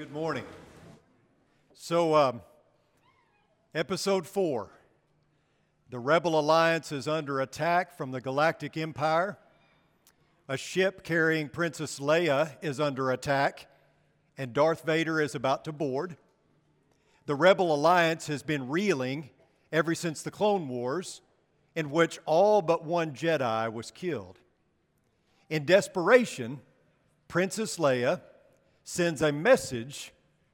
good morning. So, um, episode four the Rebel Alliance is under attack from the Galactic Empire. A ship carrying Princess Leia is under attack, and Darth Vader is about to board. The Rebel Alliance has been reeling ever since the Clone Wars, in which all but one Jedi was killed. In desperation, Princess Leia sends a message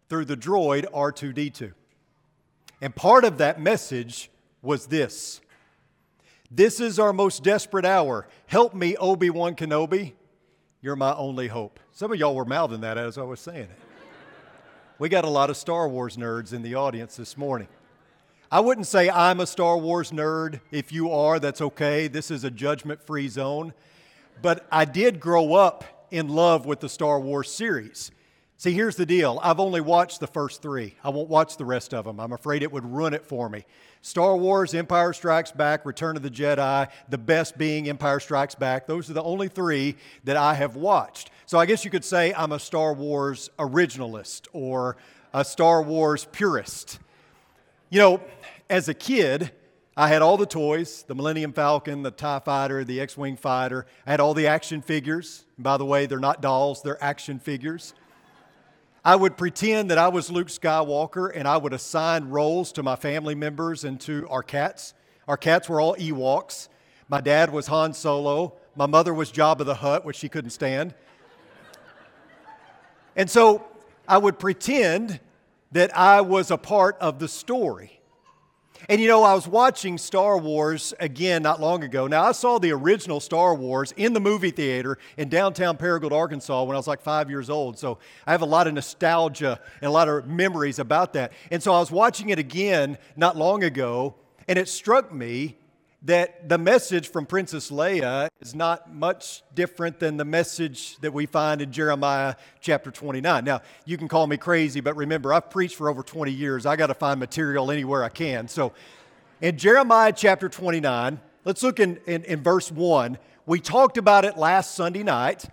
through the droid R2D2. And part of that message was this This is our most desperate hour. Help me, Obi Wan Kenobi. You're my only hope. Some of y'all were mouthing that as I was saying it. We got a lot of Star Wars nerds in the audience this morning. I wouldn't say I'm a Star Wars nerd. If you are, that's okay. This is a judgment free zone. But I did grow up in love with the Star Wars series. See, here's the deal. I've only watched the first three. I won't watch the rest of them. I'm afraid it would ruin it for me. Star Wars, Empire Strikes Back, Return of the Jedi, the best being Empire Strikes Back. Those are the only three that I have watched. So I guess you could say I'm a Star Wars originalist or a Star Wars purist. You know, as a kid, I had all the toys the Millennium Falcon, the TIE Fighter, the X Wing Fighter. I had all the action figures. By the way, they're not dolls, they're action figures. I would pretend that I was Luke Skywalker and I would assign roles to my family members and to our cats. Our cats were all Ewoks. My dad was Han Solo. My mother was Jabba the Hutt, which she couldn't stand. And so I would pretend that I was a part of the story. And you know, I was watching Star Wars again not long ago. Now, I saw the original Star Wars in the movie theater in downtown Paragould, Arkansas when I was like five years old. So I have a lot of nostalgia and a lot of memories about that. And so I was watching it again not long ago, and it struck me that the message from Princess Leia is not much different than the message that we find in Jeremiah chapter 29. Now, you can call me crazy, but remember, I've preached for over 20 years. I got to find material anywhere I can. So, in Jeremiah chapter 29, let's look in, in, in verse 1. We talked about it last Sunday night.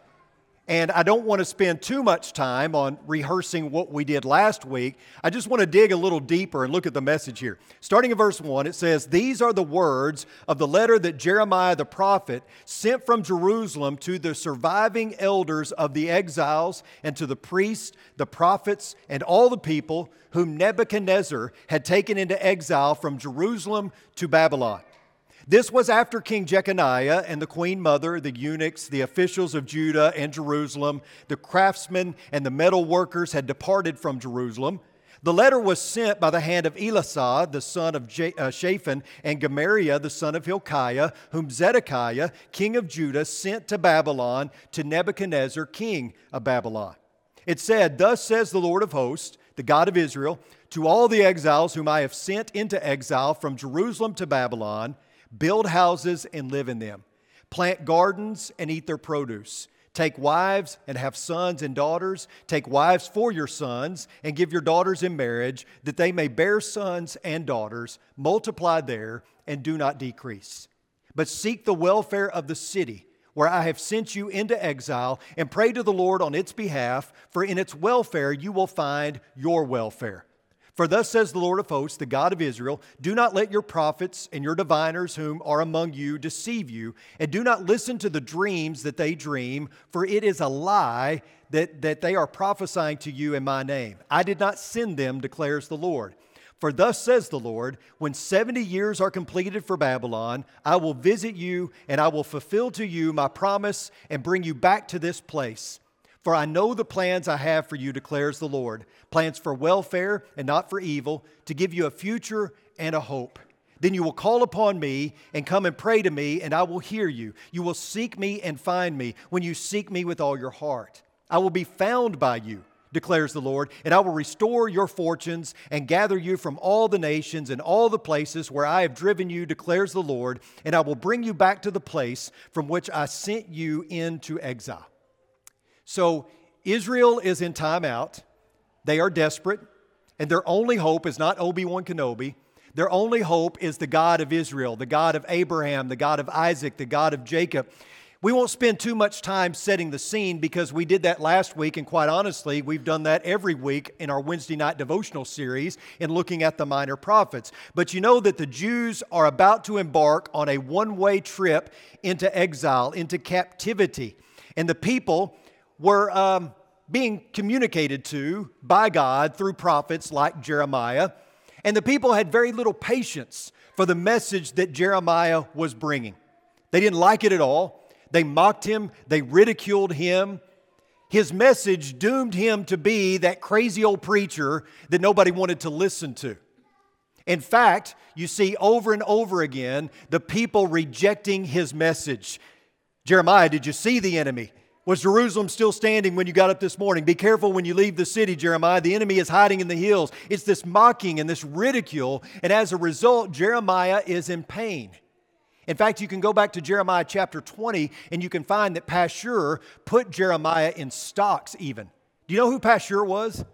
And I don't want to spend too much time on rehearsing what we did last week. I just want to dig a little deeper and look at the message here. Starting in verse 1, it says, These are the words of the letter that Jeremiah the prophet sent from Jerusalem to the surviving elders of the exiles and to the priests, the prophets, and all the people whom Nebuchadnezzar had taken into exile from Jerusalem to Babylon. This was after King Jeconiah and the queen mother, the eunuchs, the officials of Judah and Jerusalem, the craftsmen and the metal workers had departed from Jerusalem. The letter was sent by the hand of Elasah, the son of uh, Shaphan, and Gemariah, the son of Hilkiah, whom Zedekiah, king of Judah, sent to Babylon to Nebuchadnezzar, king of Babylon. It said, Thus says the Lord of hosts, the God of Israel, to all the exiles whom I have sent into exile from Jerusalem to Babylon, build houses and live in them, plant gardens and eat their produce. Take wives and have sons and daughters. Take wives for your sons and give your daughters in marriage, that they may bear sons and daughters, multiply there, and do not decrease. But seek the welfare of the city where I have sent you into exile, and pray to the Lord on its behalf, for in its welfare you will find your welfare. For thus says the Lord of hosts, the God of Israel Do not let your prophets and your diviners whom are among you deceive you, and do not listen to the dreams that they dream, for it is a lie that, that they are prophesying to you in my name. I did not send them, declares the Lord. For thus says the Lord, when 70 years are completed for Babylon, I will visit you, and I will fulfill to you my promise and bring you back to this place. For I know the plans I have for you, declares the Lord plans for welfare and not for evil, to give you a future and a hope. Then you will call upon me and come and pray to me, and I will hear you. You will seek me and find me when you seek me with all your heart. I will be found by you, declares the Lord, and I will restore your fortunes and gather you from all the nations and all the places where I have driven you, declares the Lord, and I will bring you back to the place from which I sent you into exile. So Israel is in timeout. They are desperate, and their only hope is not Obi Wan Kenobi. Their only hope is the God of Israel, the God of Abraham, the God of Isaac, the God of Jacob. We won't spend too much time setting the scene because we did that last week, and quite honestly, we've done that every week in our Wednesday night devotional series in looking at the minor prophets. But you know that the Jews are about to embark on a one way trip into exile, into captivity. And the people were um, being communicated to by God through prophets like Jeremiah. And the people had very little patience for the message that Jeremiah was bringing. They didn't like it at all. They mocked him, they ridiculed him. His message doomed him to be that crazy old preacher that nobody wanted to listen to. In fact, you see over and over again the people rejecting his message. Jeremiah, did you see the enemy? Was Jerusalem still standing when you got up this morning? Be careful when you leave the city, Jeremiah. The enemy is hiding in the hills. It's this mocking and this ridicule. And as a result, Jeremiah is in pain. In fact, you can go back to Jeremiah chapter 20 and you can find that Pashur put Jeremiah in stocks, even. Do you know who Pashur was?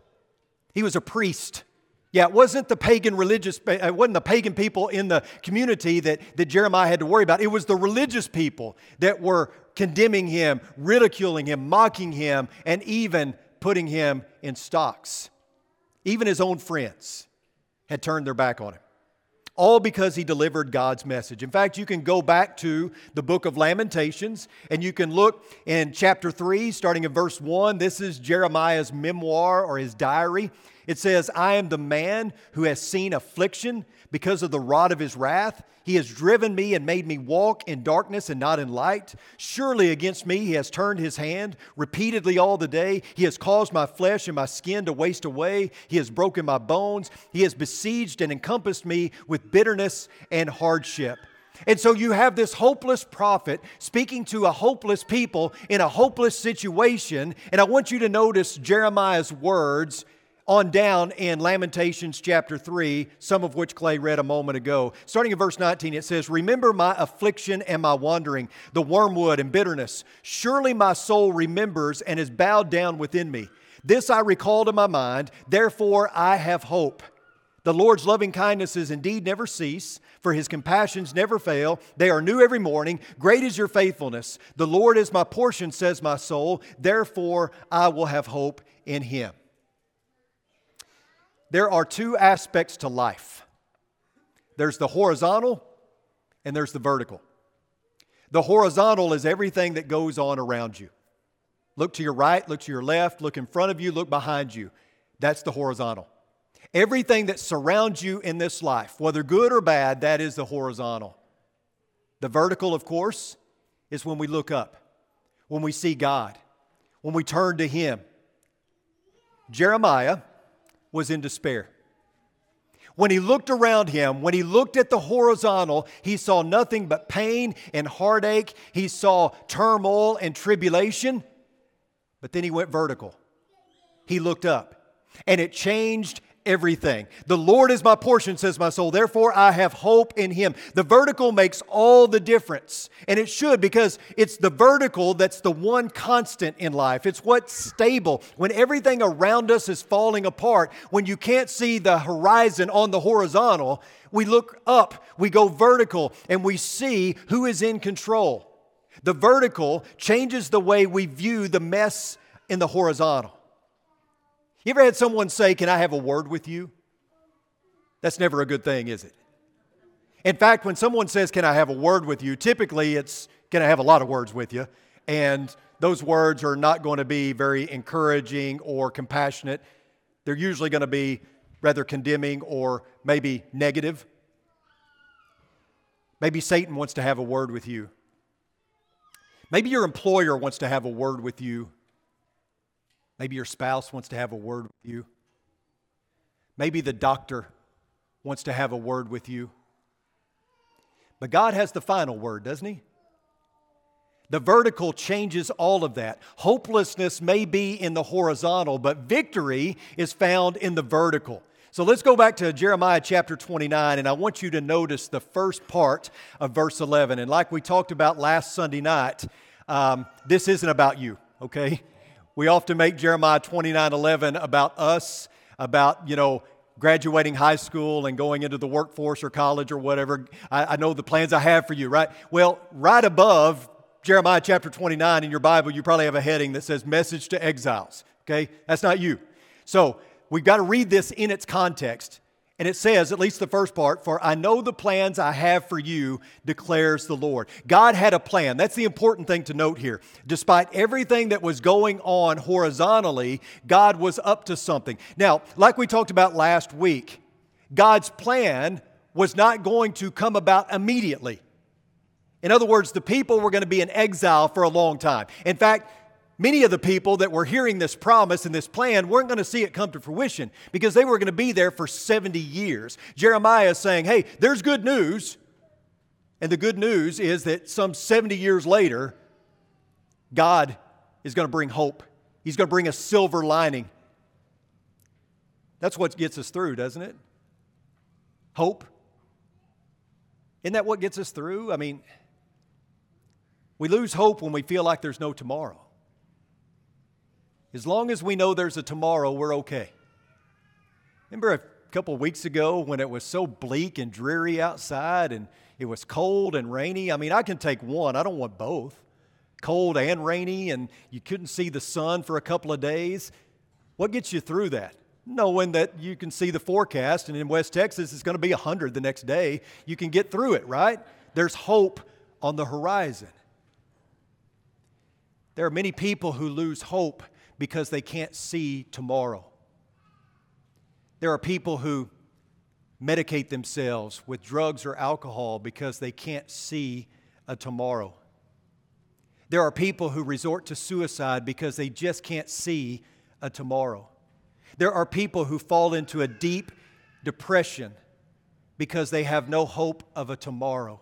He was a priest. Yeah, it wasn't the pagan religious, uh, it wasn't the pagan people in the community that, that Jeremiah had to worry about. It was the religious people that were condemning him, ridiculing him, mocking him, and even putting him in stocks. Even his own friends had turned their back on him all because he delivered God's message. In fact, you can go back to the book of Lamentations and you can look in chapter 3, starting in verse 1. This is Jeremiah's memoir or his diary. It says, I am the man who has seen affliction because of the rod of his wrath. He has driven me and made me walk in darkness and not in light. Surely against me he has turned his hand repeatedly all the day. He has caused my flesh and my skin to waste away. He has broken my bones. He has besieged and encompassed me with bitterness and hardship. And so you have this hopeless prophet speaking to a hopeless people in a hopeless situation. And I want you to notice Jeremiah's words on down in Lamentations chapter 3, some of which Clay read a moment ago. Starting in verse 19, it says, Remember my affliction and my wandering, the wormwood and bitterness. Surely my soul remembers and is bowed down within me. This I recall to my mind, therefore I have hope. The Lord's loving kindnesses indeed never cease, for his compassions never fail. They are new every morning. Great is your faithfulness. The Lord is my portion, says my soul. Therefore I will have hope in him there are two aspects to life there's the horizontal and there's the vertical. The horizontal is everything that goes on around you. Look to your right, look to your left, look in front of you, look behind you. That's the horizontal. Everything that surrounds you in this life, whether good or bad, that is the horizontal. The vertical, of course, is when we look up, when we see God, when we turn to Him. Jeremiah was in despair. When he looked around him, when he looked at the horizontal, he saw nothing but pain and heartache. He saw turmoil and tribulation. But then he went vertical. He looked up, and it changed everything. The Lord is my portion, says my soul. Therefore, I have hope in Him. The vertical makes all the difference. And it should because it's the vertical that's the one constant in life. It's what's stable. When everything around us is falling apart, when you can't see the horizon on the horizontal, we look up, we go vertical, and we see who is in control. The vertical changes the way we view the mess in the horizontal. You ever had someone say, Can I have a word with you? That's never a good thing, is it? In fact, when someone says, Can I have a word with you? typically it's, Can I have a lot of words with you? And those words are not going to be very encouraging or compassionate. They're usually going to be rather condemning or maybe negative. Maybe Satan wants to have a word with you. Maybe your employer wants to have a word with you. Maybe your spouse wants to have a word with you. Maybe the doctor wants to have a word with you. But God has the final word, doesn't He? The vertical changes all of that. Hopelessness may be in the horizontal, but victory is found in the vertical. So let's go back to Jeremiah chapter 29, and I want you to notice the first part of verse 11. And like we talked about last Sunday night, um, this isn't about you, okay? We often make Jeremiah 29 11 about us, about, you know, graduating high school and going into the workforce or college or whatever. I, I know the plans I have for you, right? Well, right above Jeremiah chapter 29 in your Bible, you probably have a heading that says Message to Exiles. Okay? That's not you. So we've got to read this in its context. And it says, at least the first part, for I know the plans I have for you, declares the Lord. God had a plan. That's the important thing to note here. Despite everything that was going on horizontally, God was up to something. Now, like we talked about last week, God's plan was not going to come about immediately. In other words, the people were going to be in exile for a long time. In fact, many of the people that were hearing this promise and this plan weren't going to see it come to fruition because they were going to be there for 70 years. Jeremiah is saying, hey, there's good news. And the good news is that some 70 years later, God is going to bring hope. He's going to bring a silver lining. That's what gets us through, doesn't it? Hope. Isn't that what gets us through? I mean, we lose hope when we feel like there's no tomorrow. As long as we know there's a tomorrow, we're okay. Remember a couple weeks ago when it was so bleak and dreary outside and it was cold and rainy? I mean, I can take one, I don't want both. Cold and rainy, and you couldn't see the sun for a couple of days. What gets you through that? Knowing that you can see the forecast, and in West Texas it's going to be 100 the next day. You can get through it, right? There's hope on the horizon. There are many people who lose hope because they can't see tomorrow. There are people who medicate themselves with drugs or alcohol because they can't see a tomorrow. There are people who resort to suicide because they just can't see a tomorrow. There are people who fall into a deep depression because they have no hope of a tomorrow.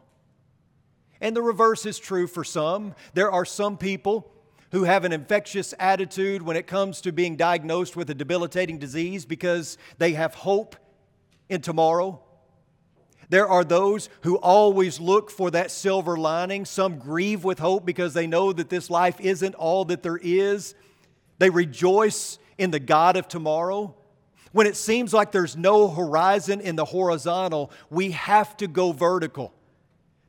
And the reverse is true for some. There are some people who have an infectious attitude when it comes to being diagnosed with a debilitating disease because they have hope in tomorrow. There are those who always look for that silver lining. Some grieve with hope because they know that this life isn't all that there is. They rejoice in the God of tomorrow. When it seems like there's no horizon in the horizontal, we have to go vertical.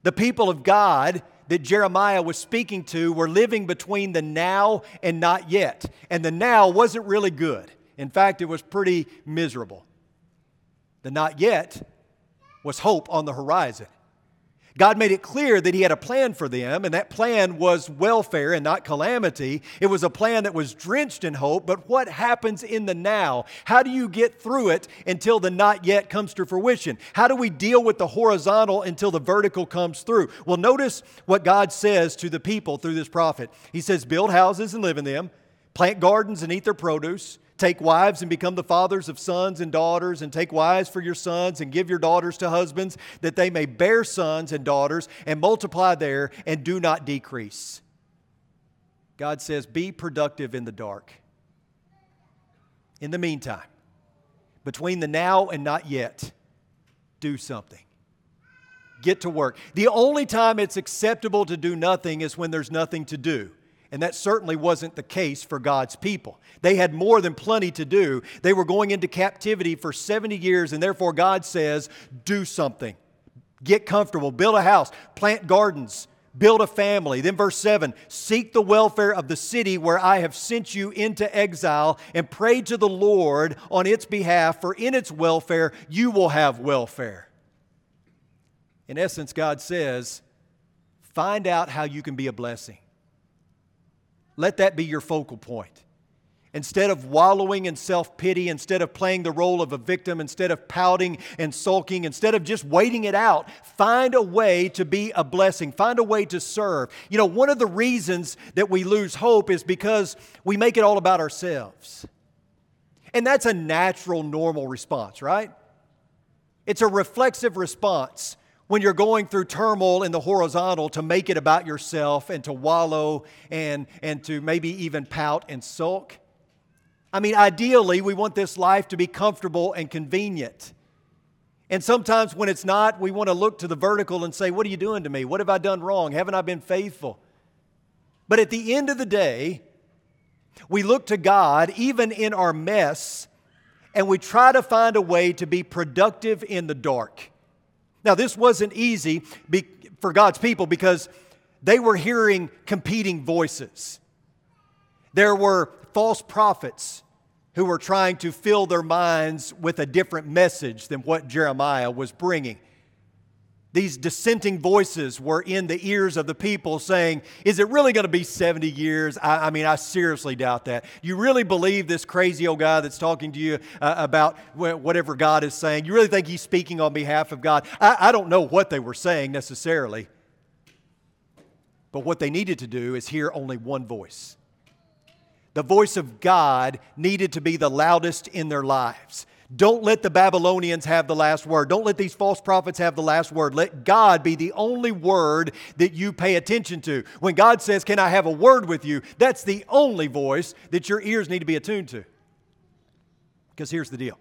The people of God that Jeremiah was speaking to were living between the now and not yet. And the now wasn't really good. In fact, it was pretty miserable. The not yet was hope on the horizon. God made it clear that He had a plan for them, and that plan was welfare and not calamity. It was a plan that was drenched in hope, but what happens in the now? How do you get through it until the not yet comes to fruition? How do we deal with the horizontal until the vertical comes through? Well, notice what God says to the people through this prophet. He says, Build houses and live in them, plant gardens and eat their produce Take wives and become the fathers of sons and daughters, and take wives for your sons, and give your daughters to husbands, that they may bear sons and daughters, and multiply there, and do not decrease. God says, Be productive in the dark. In the meantime, between the now and not yet, do something. Get to work. The only time it's acceptable to do nothing is when there's nothing to do. And that certainly wasn't the case for God's people. They had more than plenty to do. They were going into captivity for 70 years, and therefore God says, Do something. Get comfortable, build a house, plant gardens, build a family. Then, verse 7 Seek the welfare of the city where I have sent you into exile, and pray to the Lord on its behalf, for in its welfare you will have welfare. In essence, God says, Find out how you can be a blessing. Let that be your focal point. Instead of wallowing in self pity, instead of playing the role of a victim, instead of pouting and sulking, instead of just waiting it out, find a way to be a blessing. Find a way to serve. You know, one of the reasons that we lose hope is because we make it all about ourselves. And that's a natural, normal response, right? It's a reflexive response when you're going through turmoil in the horizontal to make it about yourself and to wallow and, and to maybe even pout and sulk. I mean, ideally, we want this life to be comfortable and convenient. And sometimes when it's not, we want to look to the vertical and say, What are you doing to me? What have I done wrong? Haven't I been faithful? But at the end of the day, we look to God, even in our mess, and we try to find a way to be productive in the dark. Now, this wasn't easy for God's people because they were hearing competing voices. There were false prophets who were trying to fill their minds with a different message than what Jeremiah was bringing. These dissenting voices were in the ears of the people saying, Is it really going to be 70 years? I, I, mean, I seriously doubt that. You really believe this crazy old guy that's talking to you uh, about whatever God is saying? You really think he's speaking on behalf of God? I, I don't know what they were saying necessarily. But what they needed to do is hear only one voice the voice of God needed to be the loudest in their lives. Don't let the Babylonians have the last word. Don't let these false prophets have the last word. Let God be the only word that you pay attention to. When God says, Can I have a word with you? That's the only voice that your ears need to be attuned to. Because here's the deal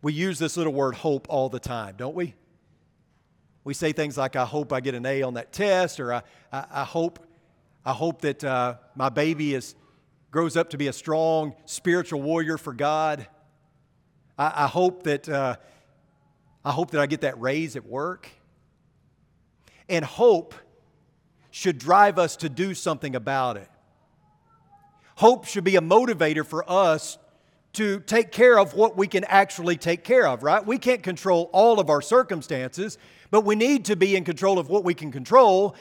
we use this little word hope all the time, don't we? We say things like, I hope I get an A on that test, or I, I, I hope I hope that uh, my baby is, grows up to be a strong spiritual warrior for God. I, I hope that uh, I hope that I get that raise at work. And hope should drive us to do something about it. Hope should be a motivator for us to take care of what we can actually take care of, right? We can't control all of our circumstances, but we need to be in control of what we can control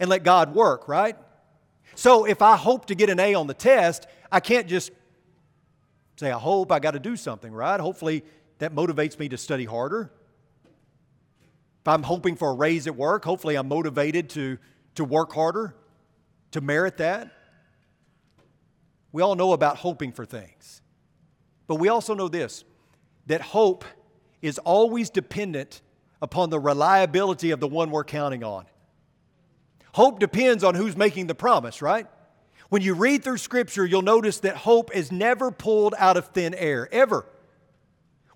and let God work, right? So if I hope to get an A on the test, I can't just say, I hope I got to do something, right? Hopefully that motivates me to study harder. If I'm hoping for a raise at work, hopefully I'm motivated to, to work harder, to merit that. We all know about hoping for things. But we also know this that hope is always dependent upon the reliability of the one we're counting on. Hope depends on who's making the promise, right? When you read through Scripture, you'll notice that hope is never pulled out of thin air, ever.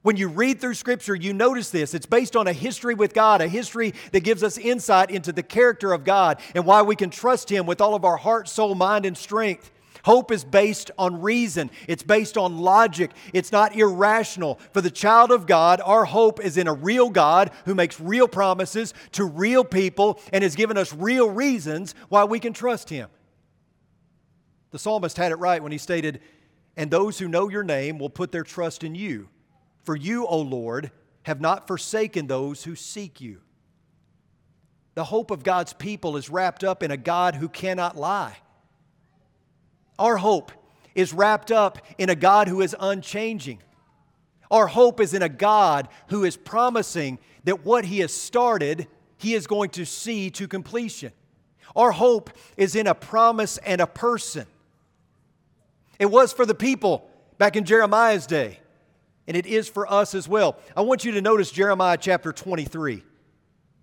When you read through Scripture, you notice this. It's based on a history with God, a history that gives us insight into the character of God and why we can trust Him with all of our heart, soul, mind, and strength. Hope is based on reason, it's based on logic, it's not irrational. For the child of God, our hope is in a real God who makes real promises to real people and has given us real reasons why we can trust Him. The psalmist had it right when he stated, And those who know your name will put their trust in you. For you, O Lord, have not forsaken those who seek you. The hope of God's people is wrapped up in a God who cannot lie. Our hope is wrapped up in a God who is unchanging. Our hope is in a God who is promising that what He has started, He is going to see to completion. Our hope is in a promise and a person. It was for the people back in Jeremiah's day, and it is for us as well. I want you to notice Jeremiah chapter 23,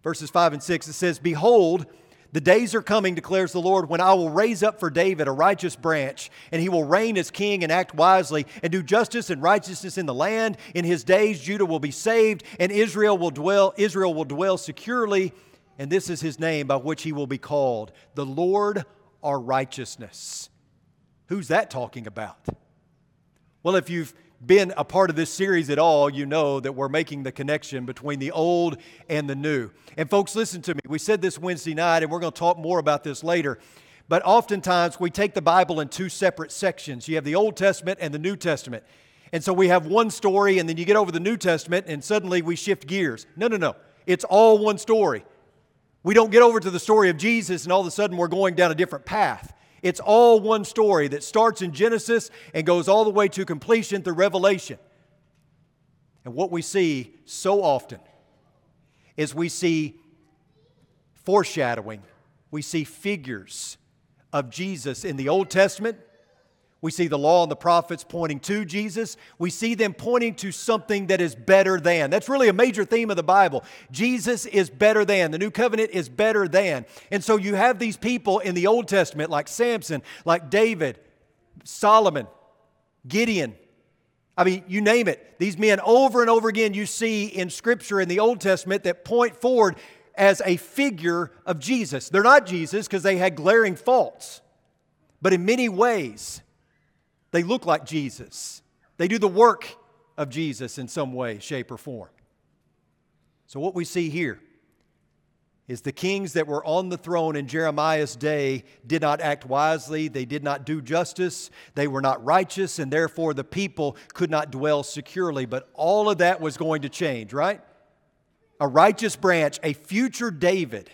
verses 5 and 6. It says, Behold, the days are coming, declares the Lord, when I will raise up for David a righteous branch, and he will reign as king and act wisely, and do justice and righteousness in the land. In his days Judah will be saved, and Israel will dwell, Israel will dwell securely, and this is his name by which he will be called. The Lord our righteousness. Who's that talking about? Well, if you've been a part of this series at all, you know that we're making the connection between the old and the new. And folks, listen to me. We said this Wednesday night, and we're going to talk more about this later. But oftentimes we take the Bible in two separate sections. You have the Old Testament and the New Testament. And so we have one story, and then you get over the New Testament, and suddenly we shift gears. No, no, no. It's all one story. We don't get over to the story of Jesus, and all of a sudden we're going down a different path. It's all one story that starts in Genesis and goes all the way to completion through Revelation. And what we see so often is we see foreshadowing, we see figures of Jesus in the Old Testament we see the law and the prophets pointing to Jesus. We see them pointing to something that is better than. That's really a major theme of the Bible. Jesus is better than. The new covenant is better than. And so you have these people in the Old Testament like Samson, like David, Solomon, Gideon. I mean, you name it. These men over and over again you see in Scripture in the Old Testament that point forward as a figure of Jesus. They're not Jesus because they had glaring faults, but in many ways, they look like Jesus. They do the work of Jesus in some way, shape, or form. So, what we see here is the kings that were on the throne in Jeremiah's day did not act wisely, they did not do justice, they were not righteous, and therefore the people could not dwell securely. But all of that was going to change, right? A righteous branch, a future David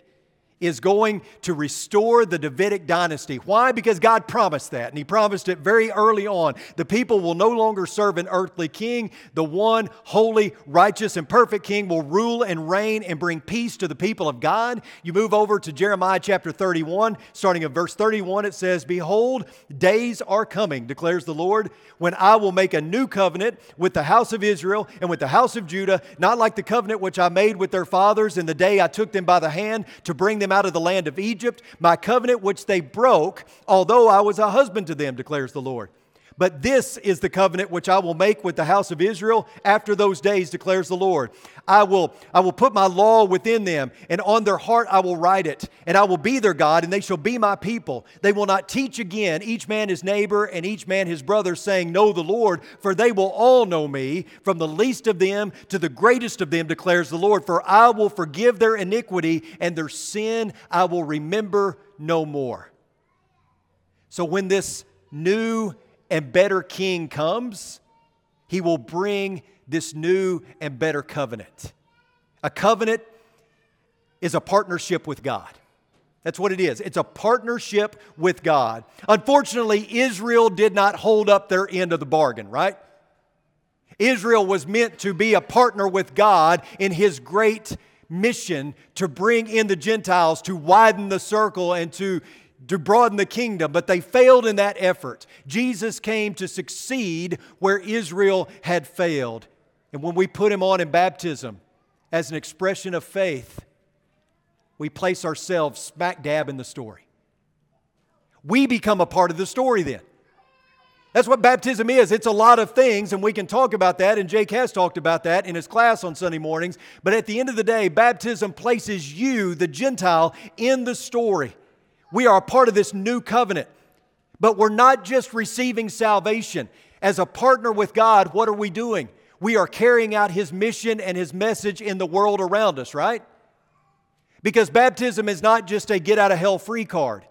is going to restore the Davidic dynasty. Why? Because God promised that, and He promised it very early on. The people will no longer serve an earthly king. The one holy, righteous, and perfect king will rule and reign and bring peace to the people of God. You move over to Jeremiah chapter 31, starting at verse 31, it says, Behold, days are coming, declares the Lord, when I will make a new covenant with the house of Israel and with the house of Judah, not like the covenant which I made with their fathers in the day I took them by the hand to bring them out of the land of Egypt, my covenant which they broke, although I was a husband to them, declares the Lord. But this is the covenant which I will make with the house of Israel after those days, declares the Lord. I will, I will put my law within them, and on their heart I will write it, and I will be their God, and they shall be my people. They will not teach again, each man his neighbor and each man his brother, saying, Know the Lord, for they will all know me, from the least of them to the greatest of them, declares the Lord. For I will forgive their iniquity, and their sin I will remember no more. So when this new and better king comes, he will bring this new and better covenant. A covenant is a partnership with God. That's what it is. It's a partnership with God. Unfortunately, Israel did not hold up their end of the bargain, right? Israel was meant to be a partner with God in his great mission to bring in the Gentiles, to widen the circle, and to to broaden the kingdom, but they failed in that effort. Jesus came to succeed where Israel had failed. And when we put him on in baptism as an expression of faith, we place ourselves smack dab in the story. We become a part of the story then. That's what baptism is. It's a lot of things, and we can talk about that, and Jake has talked about that in his class on Sunday mornings. But at the end of the day, baptism places you, the Gentile, in the story. We are a part of this new covenant. But we're not just receiving salvation. As a partner with God, what are we doing? We are carrying out His mission and His message in the world around us, right? Because baptism is not just a get out of hell free card.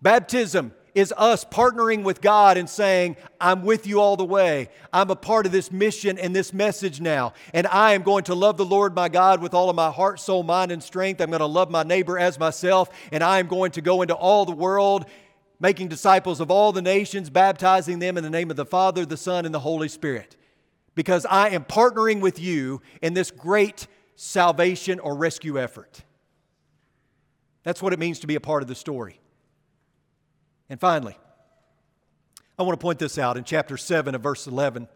Baptism is us partnering with God and saying, I'm with you all the way. I'm a part of this mission and this message now. And I am going to love the Lord my God with all of my heart, soul, mind, and strength. I'm going to love my neighbor as myself. And I am going to go into all the world, making disciples of all the nations, baptizing them in the name of the Father, the Son, and the Holy Spirit. Because I am partnering with you in this great salvation or rescue effort. That's what it means to be a part of the story. And finally, I want to point this out in chapter 7 of verse 11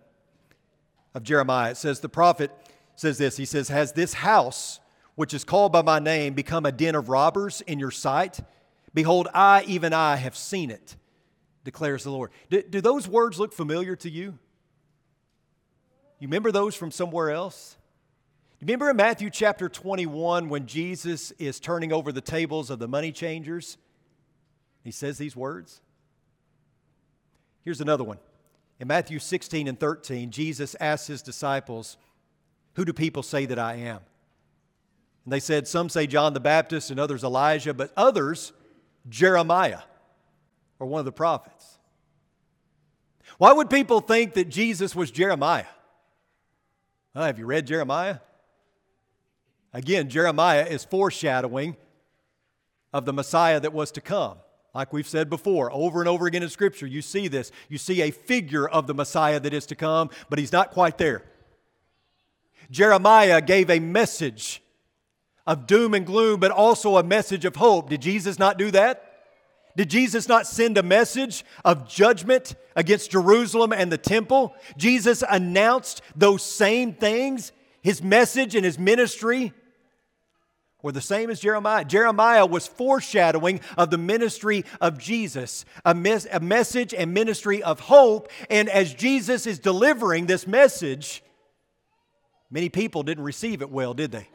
of Jeremiah. It says, The prophet says this He says, Has this house, which is called by my name, become a den of robbers in your sight? Behold, I, even I, have seen it, declares the Lord. Do, do those words look familiar to you? You remember those from somewhere else? You remember in Matthew chapter 21 when Jesus is turning over the tables of the money changers? He says these words. Here's another one. In Matthew 16 and 13, Jesus asked his disciples, Who do people say that I am? And they said, Some say John the Baptist, and others Elijah, but others Jeremiah, or one of the prophets. Why would people think that Jesus was Jeremiah? Well, have you read Jeremiah? Again, Jeremiah is foreshadowing of the Messiah that was to come. Like we've said before, over and over again in Scripture, you see this. You see a figure of the Messiah that is to come, but he's not quite there. Jeremiah gave a message of doom and gloom, but also a message of hope. Did Jesus not do that? Did Jesus not send a message of judgment against Jerusalem and the temple? Jesus announced those same things, his message and his ministry were the same as Jeremiah. Jeremiah was foreshadowing of the ministry of Jesus, a, mes- a message and ministry of hope. And as Jesus is delivering this message, many people didn't receive it well, did they?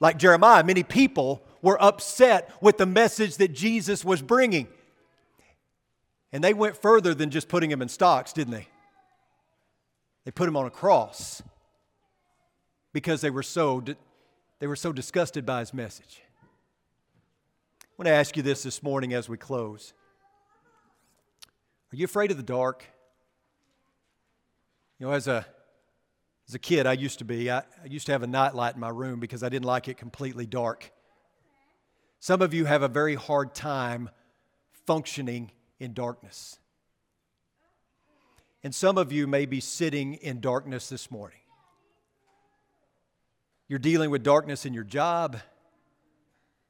Like Jeremiah, many people were upset with the message that Jesus was bringing. And they went further than just putting him in stocks, didn't they? They put him on a cross because they were so they were so disgusted by his message. I want to ask you this this morning as we close. Are you afraid of the dark? You know, as a as a kid, I used to be. I, I used to have a nightlight in my room because I didn't like it completely dark. Some of you have a very hard time functioning in darkness. And some of you may be sitting in darkness this morning. You're dealing with darkness in your job.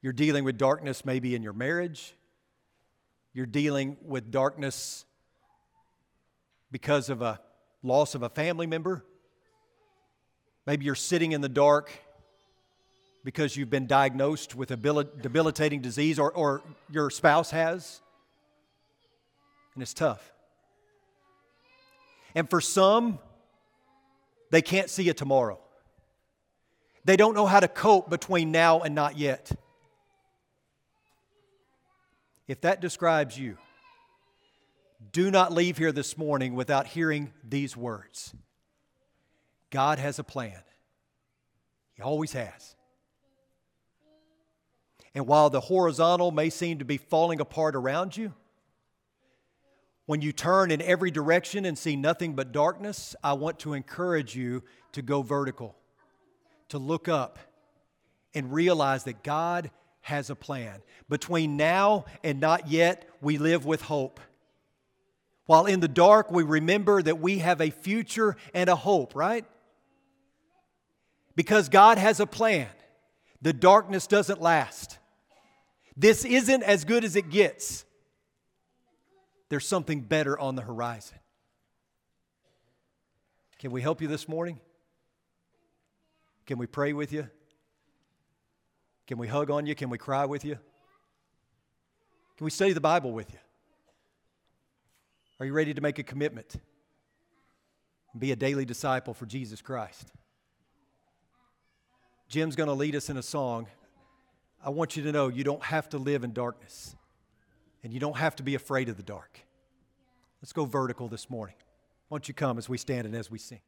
You're dealing with darkness maybe in your marriage. You're dealing with darkness because of a loss of a family member. Maybe you're sitting in the dark because you've been diagnosed with a debilitating disease or, or your spouse has. And it's tough. And for some, they can't see a tomorrow. They don't know how to cope between now and not yet. If that describes you, do not leave here this morning without hearing these words God has a plan, He always has. And while the horizontal may seem to be falling apart around you, when you turn in every direction and see nothing but darkness, I want to encourage you to go vertical, to look up and realize that God has a plan. Between now and not yet, we live with hope. While in the dark, we remember that we have a future and a hope, right? Because God has a plan. The darkness doesn't last. This isn't as good as it gets. There's something better on the horizon. Can we help you this morning? Can we pray with you? Can we hug on you? Can we cry with you? Can we study the Bible with you? Are you ready to make a commitment? Be a daily disciple for Jesus Christ. Jim's going to lead us in a song. I want you to know you don't have to live in darkness, and you don't have to be afraid of the dark. Let's go vertical this morning. Why don't you come as we stand and as we sing?